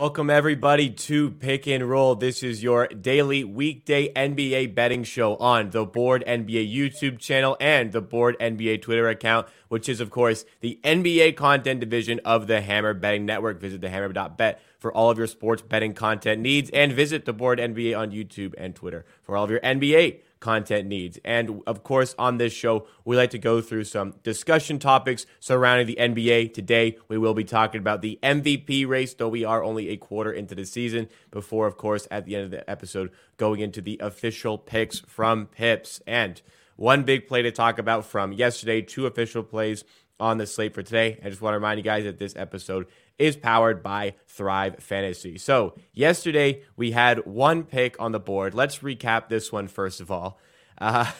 Welcome, everybody, to Pick and Roll. This is your daily weekday NBA betting show on the Board NBA YouTube channel and the Board NBA Twitter account, which is, of course, the NBA content division of the Hammer Betting Network. Visit thehammer.bet for all of your sports betting content needs and visit the Board NBA on YouTube and Twitter for all of your NBA content needs. And of course, on this show, we like to go through some discussion topics surrounding the NBA. Today, we will be talking about the MVP race, though we are only a quarter into the season, before, of course, at the end of the episode, going into the official picks from Pips. And one big play to talk about from yesterday, two official plays on the slate for today. I just want to remind you guys that this episode is powered by Thrive Fantasy. So, yesterday we had one pick on the board. Let's recap this one first of all. Uh,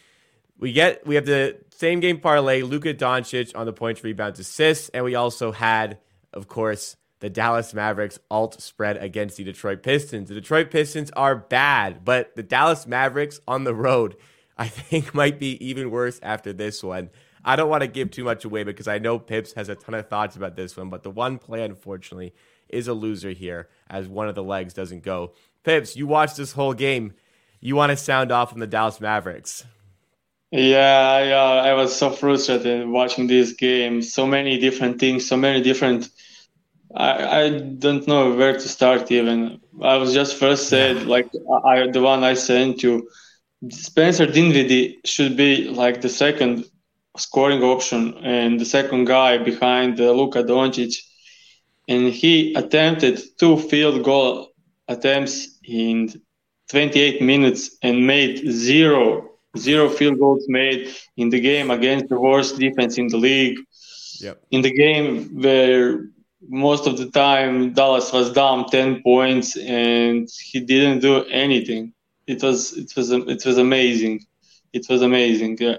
we get we have the same game parlay, Luka Doncic on the points, rebounds, assists, and we also had, of course, the Dallas Mavericks alt spread against the Detroit Pistons. The Detroit Pistons are bad, but the Dallas Mavericks on the road, I think, might be even worse after this one. I don't want to give too much away because I know Pips has a ton of thoughts about this one, but the one play, unfortunately, is a loser here as one of the legs doesn't go. Pips, you watched this whole game. You want to sound off on the Dallas Mavericks. Yeah, I, uh, I was so frustrated watching this game. So many different things, so many different. I, I don't know where to start even. I was just first said like I the one I sent you. Spencer Dinwiddie should be like the second scoring option and the second guy behind uh, Luka Doncic, and he attempted two field goal attempts in 28 minutes and made zero zero field goals made in the game against the worst defense in the league. Yep. In the game where most of the time Dallas was down 10 points and he didn't do anything. It was it was it was amazing. It was amazing. Yeah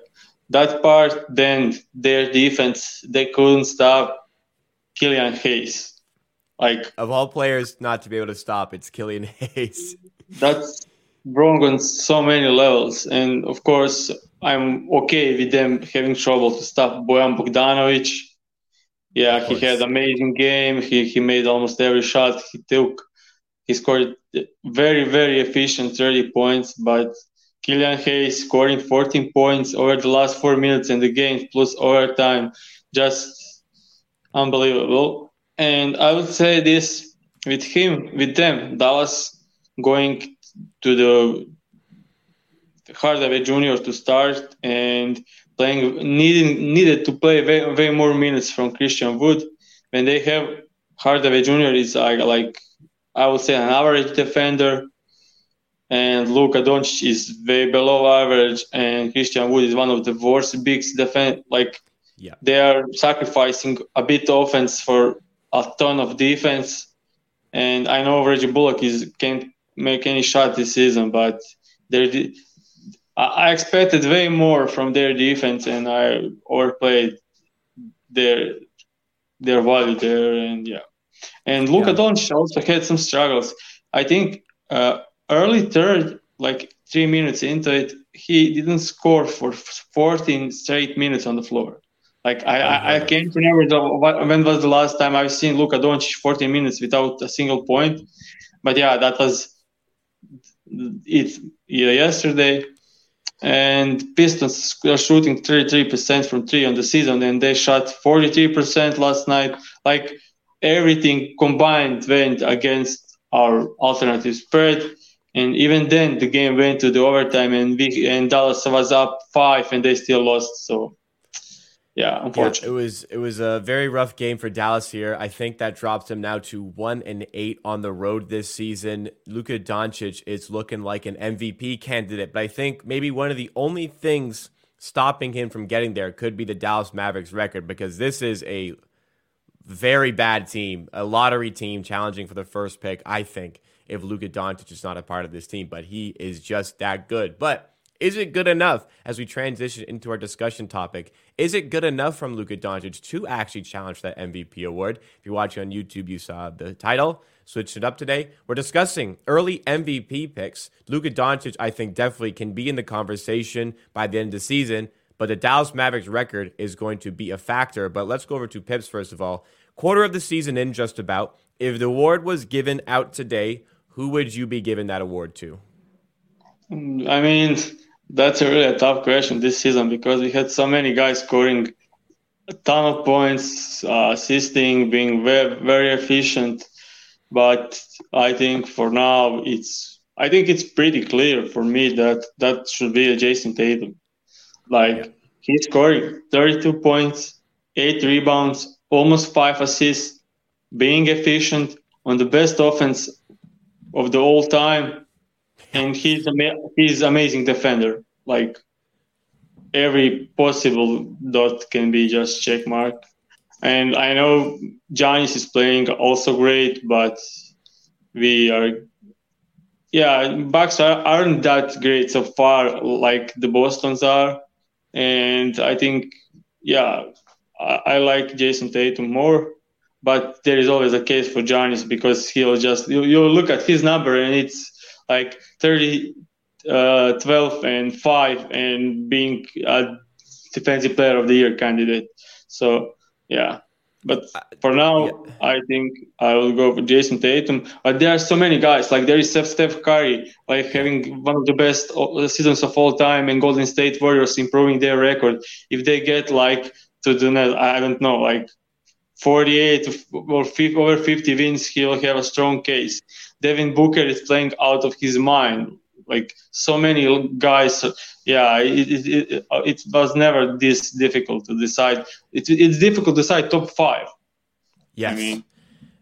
that part, then their defense, they couldn't stop Killian Hayes. Like of all players not to be able to stop, it's Killian Hayes. that's wrong on so many levels. And of course, I'm okay with them having trouble to stop Bojan Bogdanovic. Yeah, he had amazing game. He he made almost every shot he took. He scored very very efficient 30 points, but Killian Hayes scoring 14 points over the last four minutes in the game plus overtime. Just unbelievable. And I would say this with him, with them, Dallas going to the Hardaway Jr. to start and playing needing needed to play way, way more minutes from Christian Wood. When they have Hardaway Jr. is like, like I would say an average defender and Luka Doncic is way below average, and Christian Wood is one of the worst bigs defense. Like yeah. they are sacrificing a bit offense for a ton of defense. And I know Reggie Bullock is can't make any shot this season, but they I expected way more from their defense, and I overplayed their their value there. And yeah, and Luka yeah. Doncic also had some struggles. I think. Uh, early third, like three minutes into it, he didn't score for 14 straight minutes on the floor. Like I, I, I can't remember when was the last time I've seen Luka Doncic 14 minutes without a single point. But yeah, that was it yeah, yesterday. And Pistons are shooting 33% from three on the season, and they shot 43% last night. Like everything combined went against our alternative spread and even then, the game went to the overtime, and we, and Dallas was up five, and they still lost. So, yeah, unfortunately, yeah, it was it was a very rough game for Dallas here. I think that drops them now to one and eight on the road this season. Luka Doncic is looking like an MVP candidate, but I think maybe one of the only things stopping him from getting there could be the Dallas Mavericks record because this is a very bad team, a lottery team challenging for the first pick. I think if Luka Doncic is not a part of this team, but he is just that good. But is it good enough as we transition into our discussion topic? Is it good enough from Luka Doncic to actually challenge that MVP award? If you're watching on YouTube, you saw the title. Switched it up today. We're discussing early MVP picks. Luka Doncic, I think, definitely can be in the conversation by the end of the season. but the Dallas Mavericks record is going to be a factor. But let's go over to Pips first of all. Quarter of the season in, just about. If the award was given out today, who would you be giving that award to? I mean, that's a really a tough question this season because we had so many guys scoring a ton of points, uh, assisting, being very, very efficient. But I think for now, it's I think it's pretty clear for me that that should be a Jayson Tatum. Like yeah. he's scoring 32 points, eight rebounds, almost five assists, being efficient on the best offense of the all time, and he's ama- he's amazing defender. Like every possible dot can be just check mark. And I know Giannis is playing also great, but we are, yeah, Bucks are, aren't that great so far, like the Boston's are. And I think, yeah, I, I like Jayson Tatum more, but there is always a case for Giannis because he'll just you, you look at his number and it's like 30 uh, 12 and 5 and being a defensive player of the year candidate. So, yeah. But for now, yeah. I think I will go for Jayson Tatum. But there are so many guys. Like there is Steph Curry, like having one of the best seasons of all time, and Golden State Warriors improving their record. If they get like to the net, I don't know, like 48 or 50, over 50 wins, he'll have a strong case. Devin Booker is playing out of his mind. Like so many guys yeah it, it, it, it was never this difficult to decide. It, it's difficult to decide top five. Yes. I mean,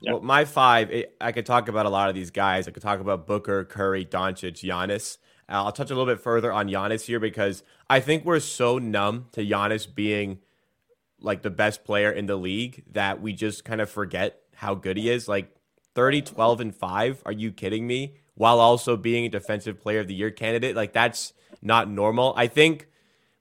yeah. well my five it, i could talk about a lot of these guys. I could talk about booker curry Doncic, Giannis. Uh, i'll touch a little bit further on Giannis here because i think we're so numb to Giannis being like the best player in the league that we just kind of forget how good he is like 30 12 and 5 are you kidding me while also being a defensive player of the year candidate. Like that's not normal. I think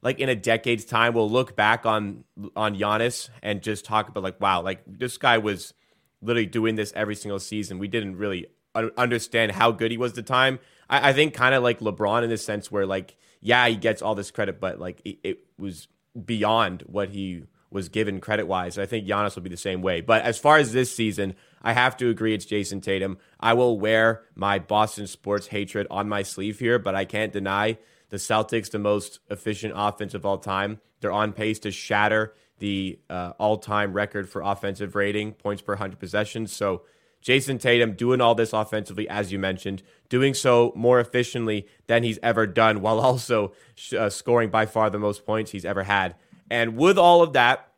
like in a decade's time we'll look back on on Giannis and just talk about like wow, like this guy was literally doing this every single season. We didn't really understand how good he was at the time. I, I think kind of like LeBron in the sense where like yeah, he gets all this credit, but like it, it was beyond what he was given credit wise. I think Giannis will be the same way. But as far as this season, I have to agree it's Jayson Tatum. I will wear my Boston sports hatred on my sleeve here, but I can't deny the Celtics, the most efficient offense of all time. They're on pace to shatter the uh, all time record for offensive rating, points per 100 possessions. So, Jayson Tatum doing all this offensively, as you mentioned, doing so more efficiently than he's ever done, while also uh, scoring by far the most points he's ever had. And with all of that,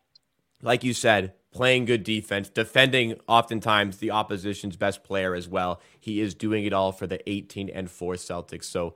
like you said, playing good defense, defending oftentimes the opposition's best player as well. He is doing it all for the 18 and 4 Celtics. So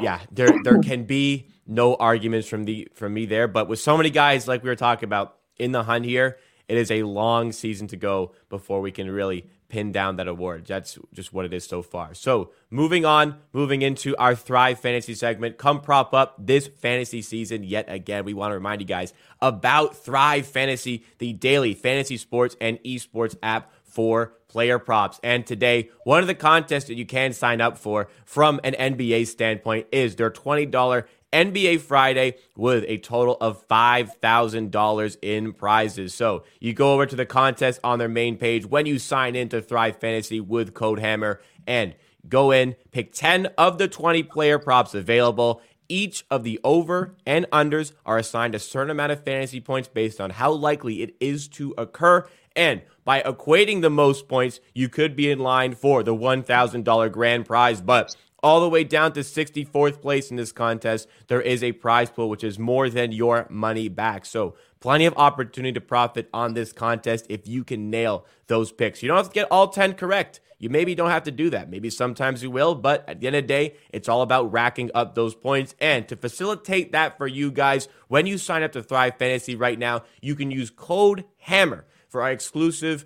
yeah, there there can be no arguments from the from me there, but with so many guys like we were talking about in the hunt here, it is a long season to go before we can really pin down that award. That's just what it is so far. So, moving on, moving into our Thrive Fantasy segment. Come prop up this fantasy season yet again. We want to remind you guys about Thrive Fantasy, the daily fantasy sports and esports app for player props. And today, one of the contests that you can sign up for from an NBA standpoint is their $20 NBA Friday with a total of $5,000 in prizes. So you go over to the contest on their main page when you sign in to Thrive Fantasy with Code Hammer and go in, pick 10 of the 20 player props available. Each of the over and unders are assigned a certain amount of fantasy points based on how likely it is to occur. And by equating the most points, you could be in line for the $1,000 grand prize. But all the way down to 64th place in this contest, there is a prize pool which is more than your money back. So, plenty of opportunity to profit on this contest if you can nail those picks. You don't have to get all 10 correct. You maybe don't have to do that. Maybe sometimes you will, but at the end of the day, it's all about racking up those points. And to facilitate that for you guys, when you sign up to Thrive Fantasy right now, you can use code HAMMER for our exclusive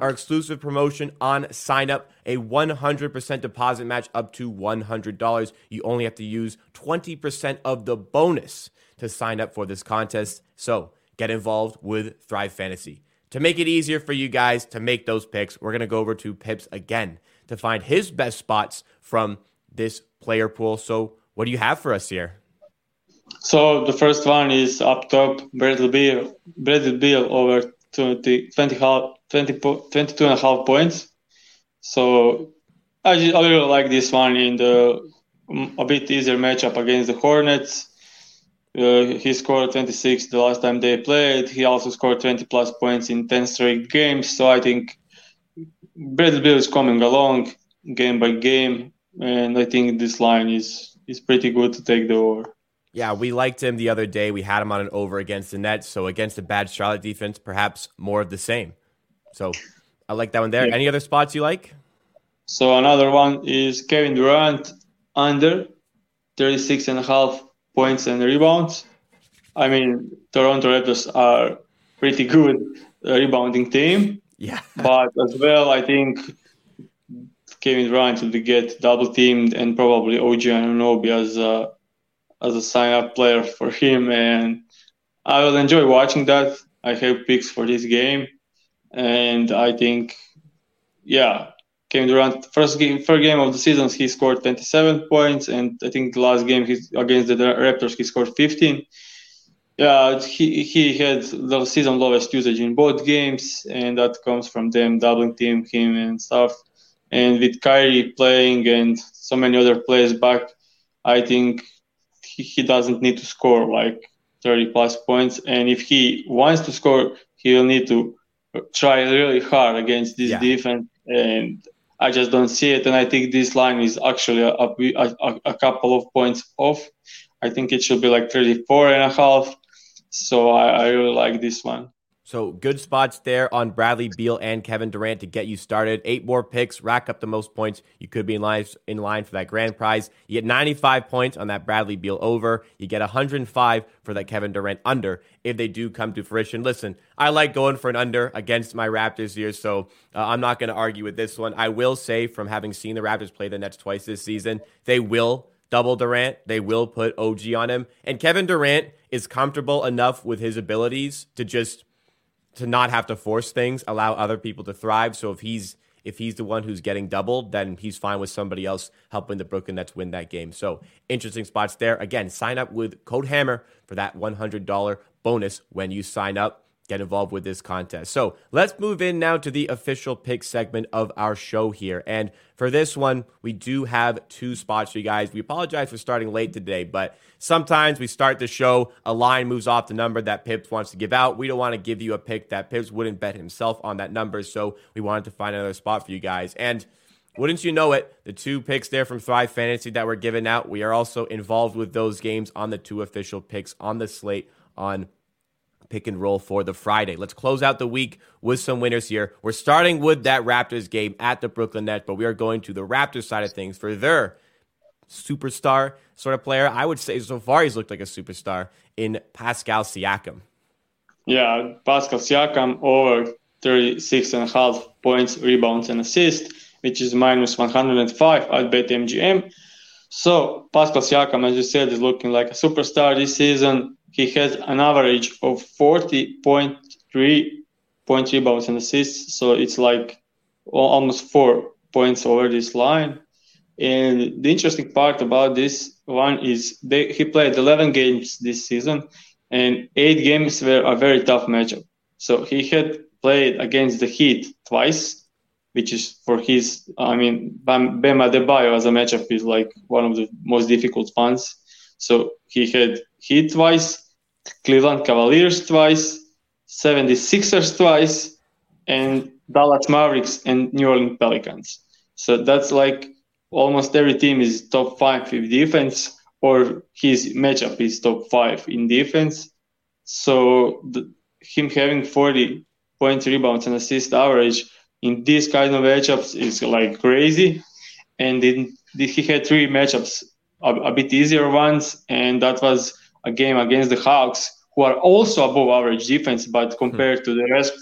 our exclusive promotion on sign up. A 100% deposit match up to $100 you only have to use 20% of the bonus to sign up for this contest. So get involved with thrive fantasy. To make it easier for you guys to make those picks we're going to go over to pips again to find his best spots from this player pool. So what do you have for us here? So the first one is up top, Bradley Beal, Bradley Beal over 20, 20, half, 20, 22 and a half points. So I, just, I really like this one in the a bit easier matchup against the Hornets. Uh, he scored 26 the last time they played. He also scored 20 plus points in 10 straight games. So I think Bradley Beal is coming along game by game, and I think this line is is pretty good to take the over. Yeah, we liked him the other day. We had him on an over against the Nets. So against a bad Charlotte defense, perhaps more of the same. So I like that one there. Yeah. Any other spots you like? So another one is Kevin Durant under 36 and a half points and rebounds. I mean, Toronto Raptors are pretty good uh, rebounding team. Yeah. but as well, I think Kevin Durant will get double teamed and probably OG Anunoby as a, as a sign up player for him. And I will enjoy watching that. I have picks for this game. And I think, yeah, Kevin Durant first game first game of the season he scored 27 points and I think the last game he's against the Raptors he scored 15. Yeah, he he had the season lowest usage in both games and that comes from them doubling team him and stuff. And with Kyrie playing and so many other players back, I think he, he doesn't need to score like 30 plus points. And if he wants to score, he will need to try really hard against this yeah. defense. And I just don't see it, and I think this line is actually a, a, a, couple of points off. I think it should be like 34 and a half. So I, I really like this one. So good spots there on Bradley Beal and Kevin Durant to get you started. Eight more picks, rack up the most points. You could be in line in line for that grand prize. You get 95 points on that Bradley Beal over. You get 105 for that Kevin Durant under if they do come to fruition. Listen, I like going for an under against my Raptors here, so uh, I'm not going to argue with this one. I will say from having seen the Raptors play the Nets twice this season, they will double Durant. They will put OG on him. And Kevin Durant is comfortable enough with his abilities to just to not have to force things, allow other people to thrive. So if he's if he's the one who's getting doubled, then he's fine with somebody else helping the Brooklyn Nets win that game. So interesting spots there. Again, sign up with Code Hammer for that $100 bonus when you sign up get involved with this contest. So let's move in now to the official pick segment of our show here. And for this one, we do have two spots for you guys. We apologize for starting late today, but sometimes we start the show, a line moves off the number that Pips wants to give out. We don't want to give you a pick that Pips wouldn't bet himself on that number. So we wanted to find another spot for you guys. And wouldn't you know it, the two picks there from Thrive Fantasy that were given out, we are also involved with those games on the two official picks on the slate on pick and roll for the Friday. Let's close out the week with some winners here. We're starting with that Raptors game at the Brooklyn Nets, but we are going to the Raptors side of things for their superstar sort of player. I would say so far he's looked like a superstar in Pascal Siakam. Yeah, Pascal Siakam over 36 and a half points, rebounds, and assists, which is minus 105 at BetMGM. So Pascal Siakam, as you said, is looking like a superstar this season he has an average of 40.3 point rebounds and assists. So it's like almost four points over this line. And the interesting part about this one is they, he played 11 games this season, and eight games were a very tough matchup. So he had played against the Heat twice, which is for his, I mean, Bam, Adebayo as a matchup is like one of the most difficult ones. So he had Heat twice, Cleveland Cavaliers twice, 76ers twice, and Dallas Mavericks and New Orleans Pelicans. So that's like almost every team is top five in defense, or his matchup is top five in defense. So the, him having 40 points, rebounds, and assist average in these kind of matchups is like crazy. And in, he had three matchups, a, a bit easier ones, and that was a game against the Hawks, who are also above average defense, but hmm. compared to the rest,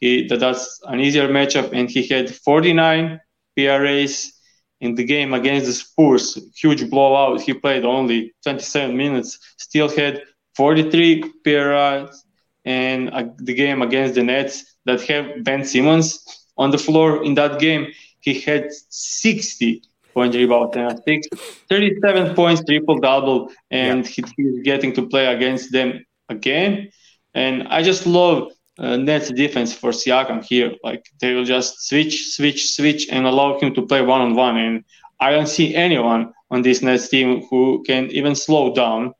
he, that, that's an easier matchup. And he had 49 PRAs in the game against the Spurs, huge blowout. He played only 27 minutes, still had 43 PRAs. And uh, the game against the Nets that have Ben Simmons on the floor in that game, he had 60 point rebound and six. 37 points, triple double, and yeah. he, he's getting to play against them again. And I just love uh, Nets defense for Siakam here. Like they will just switch, switch, switch, and allow him to play one on one. And I don't see anyone on this Nets team who can even slow down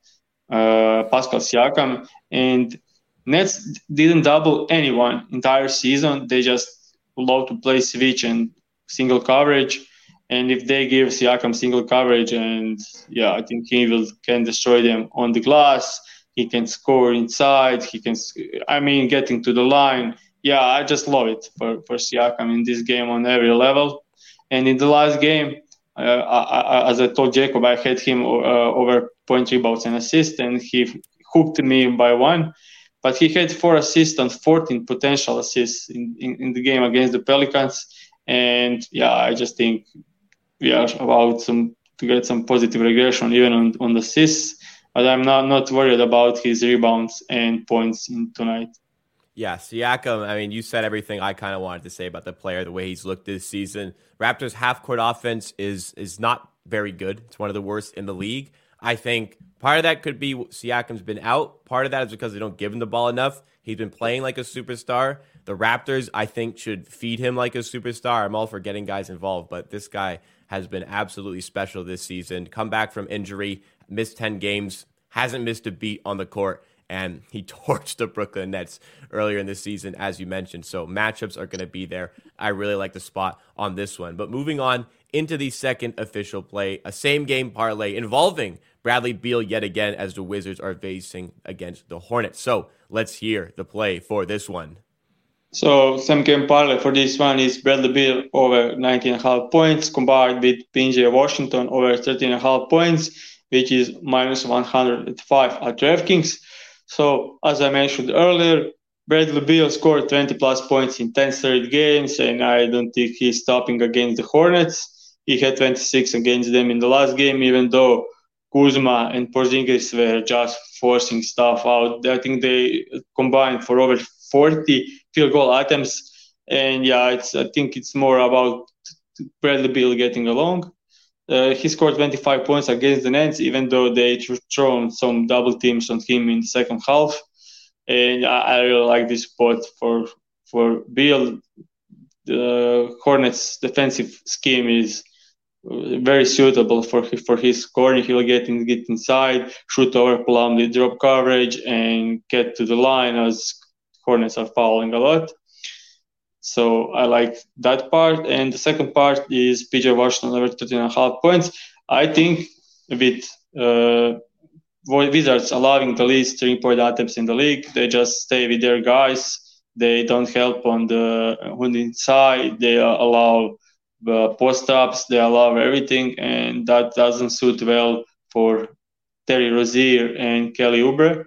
uh, Pascal Siakam. And Nets didn't double anyone entire season. They just love to play switch and single coverage. And if they give Siakam single coverage, and yeah, I think he will can destroy them on the glass. He can score inside. He can, I mean, getting to the line. Yeah, I just love it for for Siakam in this game on every level. And in the last game, uh, I, I, as I told Jacob, I had him uh, over point rebounds and assists, and he hooked me by one. But he had four assists and 14 potential assists in, in, in the game against the Pelicans. And yeah, I just think we are about some to get some positive regression even on, on the assists. But I'm not, not worried about his rebounds and points in tonight. Yeah, Siakam, I mean, you said everything I kind of wanted to say about the player, the way he's looked this season. Raptors half court offense is is not very good. It's one of the worst in the league. I think part of that could be Siakam's been out. Part of that is because they don't give him the ball enough. He's been playing like a superstar. The Raptors, I think, should feed him like a superstar. I'm all for getting guys involved, but this guy has been absolutely special this season. Come back from injury, missed 10 games, hasn't missed a beat on the court, and he torched the Brooklyn Nets earlier in the season, as you mentioned. So matchups are going to be there. I really like the spot on this one. But moving on into the second official play, a same game parlay involving Bradley Beal yet again as the Wizards are facing against the Hornets. So let's hear the play for this one. So same game parlay for this one is Bradley Beal over 19.5 points combined with PJ Washington over 13.5 points, which is minus 105 at DraftKings. So as I mentioned earlier, Bradley Beal scored 20 plus points in 10 straight games, and I don't think he's stopping against the Hornets. He had 26 against them in the last game, even though Kuzma and Porzingis were just forcing stuff out. I think they combined for over 40 field goal attempts. And yeah, it's I think it's more about Bradley Beal getting along. Uh, he scored 25 points against the Nets, even though they thrown some double teams on him in the second half. And I, I really like this spot for for Beal. The Hornets' defensive scheme is very suitable for his, for his scoring. He'll get in, get inside, shoot over plum with drop coverage, and get to the line as Hornets are fouling a lot. So I like that part. And the second part is PJ Washington over 13 and a half points. I think with uh, Wizards allowing the least three point attempts in the league, they just stay with their guys. They don't help on the on the inside. They allow post ups, they allow everything, and that doesn't suit well for Terry Rozier and Kelly Oubre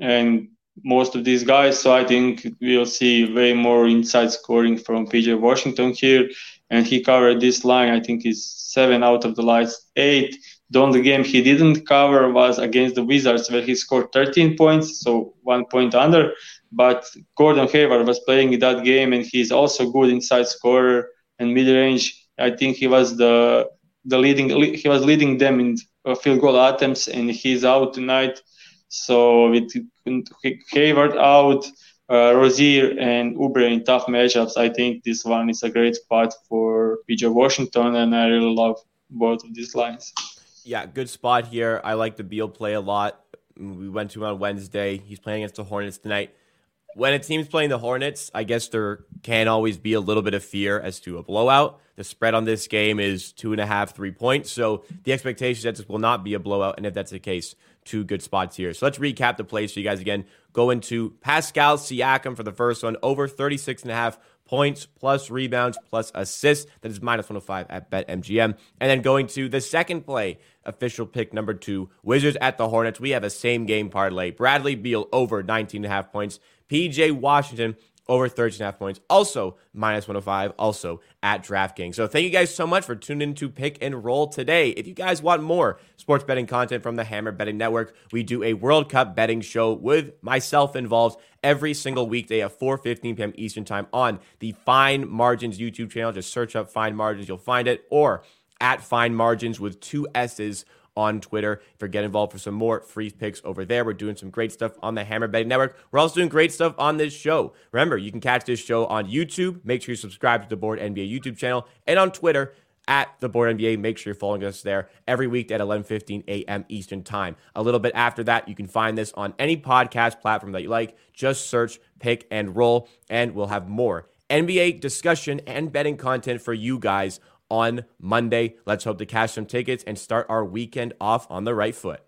and most of these guys. So I think we'll see way more inside scoring from PJ Washington here. And he covered this line, I think is seven out of the last eight. The only game he didn't cover was against the Wizards, where he scored 13 points, so one point under. But Gordon Hayward was playing in that game, and he's also good inside scorer and mid range. I think he was the the leading he was leading them in uh, field goal attempts, and he's out tonight. So with Hayward out, uh, Rozier and Oubre in tough matchups, I think this one is a great spot for PJ Washington, and I really love both of these lines. Yeah, good spot here. I like the Beal play a lot. We went to him on Wednesday. He's playing against the Hornets tonight when a team's playing the Hornets, I guess there can always be a little bit of fear as to a blowout. The spread on this game is two and a half, three points. So the expectation is that this will not be a blowout. And if that's the case, two good spots here. So let's recap the plays for you guys again. Go into Pascal Siakam for the first one, over 36 and a half points plus rebounds plus assists. That is minus 105 at BetMGM. And then going to the second play, official pick number two, Wizards at the Hornets. We have a same game parlay. Bradley Beal over 19 and a half points. PJ Washington over 13 and a half points, also minus 105, also at DraftKings. So thank you guys so much for tuning in to Pick and Roll today. If you guys want more sports betting content from the Hammer Betting Network, we do a World Cup betting show with myself involved every single weekday at 4.15 p.m. Eastern Time on the Fine Margins YouTube channel. Just search up Fine Margins, you'll find it. Or at Fine Margins with two S's on Twitter. If you're getting involved for some more free picks over there, we're doing some great stuff on the Hammer Betting Network. We're also doing great stuff on this show. Remember, you can catch this show on YouTube. Make sure you subscribe to the Board NBA YouTube channel and on Twitter at the Board NBA. Make sure you're following us there every week at 11:15 a.m. Eastern Time. A little bit after that, you can find this on any podcast platform that you like. Just search Pick and Roll, and we'll have more NBA discussion and betting content for you guys on Monday. Let's hope to cash some tickets and start our weekend off on the right foot.